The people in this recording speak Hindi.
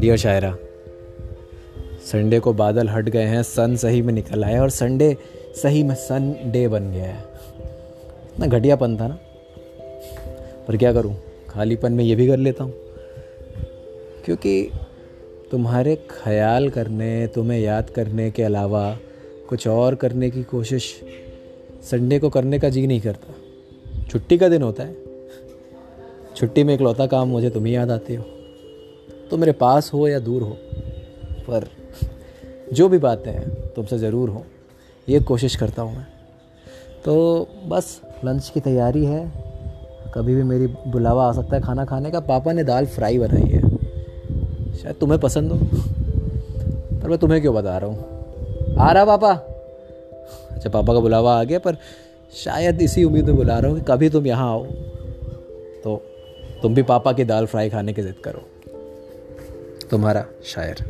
डियर शायरा संडे को बादल हट गए हैं सन सही में निकल आया और संडे सही में सन डे बन गया है। इतना घटियापन था ना? पर क्या करूँ? खालीपन में ये भी कर लेता हूँ। क्योंकि तुम्हारे ख्याल करने, तुम्हें याद करने के अलावा कुछ और करने की कोशिश संडे को करने का जी नहीं करता। छुट्टी का दिन होता है। छुट्टी में इकलौता काम मुझे तुम ही याद आते हो। तो मेरे पास हो या दूर हो, पर जो भी बातें हैं, तुमसे ज़रूर हो। ये कोशिश करता हूँ मैं। तो बस लंच की तैयारी है। कभी भी मेरी बुलावा आ सकता है खाना खाने का। पापा ने दाल फ्राई बनाई है। शायद तुम्हें पसंद हो। पर मैं तुम्हें क्यों बता रहा हूँ? आ रहा पापा? अच्छा पापा का बुलावा आ गया, पर शायद इसी उम्मीद में बुला रहा हूँ कि कभी तुम यहाँ आओ। तो तुम भी पापा की दाल फ्राई खाने की ज़िद करो। तुम्हारा शायर।